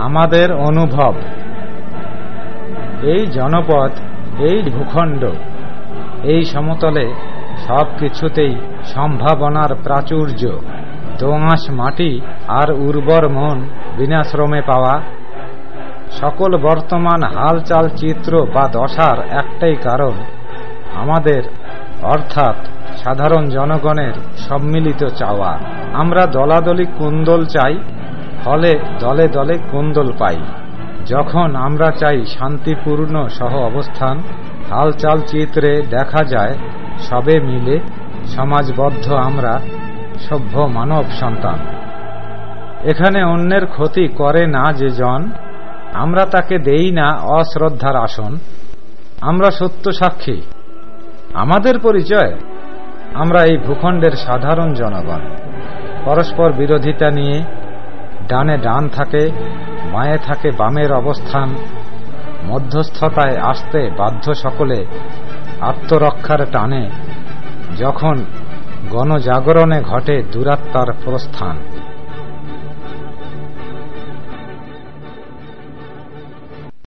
আমাদের অনুভব। এই জনপদ, এই ভূখণ্ড, এই সমতলে সব কিছুতেই সম্ভাবনার প্রাচুর্য। দোঁয়াশ মাটি আর উর্বর মন বিনাশ্রমে পাওয়া। সকল বর্তমান হালচাল চিত্র বা দশার একটাই কারণ আমাদের, অর্থাৎ সাধারণ জনগণের সম্মিলিত চাওয়া। আমরা দলাদলি কুন্দল চাই ফলে দলে দলে কুন্দল পাই। যখন আমরা চাই শান্তিপূর্ণ সহ অবস্থান, হালচাল চিত্রে দেখা যায়, সবে মিলে সমাজবদ্ধ আমরা, সভ্য মানব সন্তান। এখানে অন্যের ক্ষতি করে না যে জন, আমরা তাকে দেই না অশ্রদ্ধার আসন। আমরা সত্য সাক্ষী। আমাদের পরিচয়? আমরা এই ভূখণ্ডের সাধারণ জনগণ। পরস্পর বিরোধিতা নিয়ে ডানে ডান থাকে, মায়ে থাকে বামের অবস্থান, মধ্যস্থতায় আসতে বাধ্য সকলে আত্মরক্ষার টানে, যখন গণজাগরণে ঘটে দুরাত্মার প্রস্থান।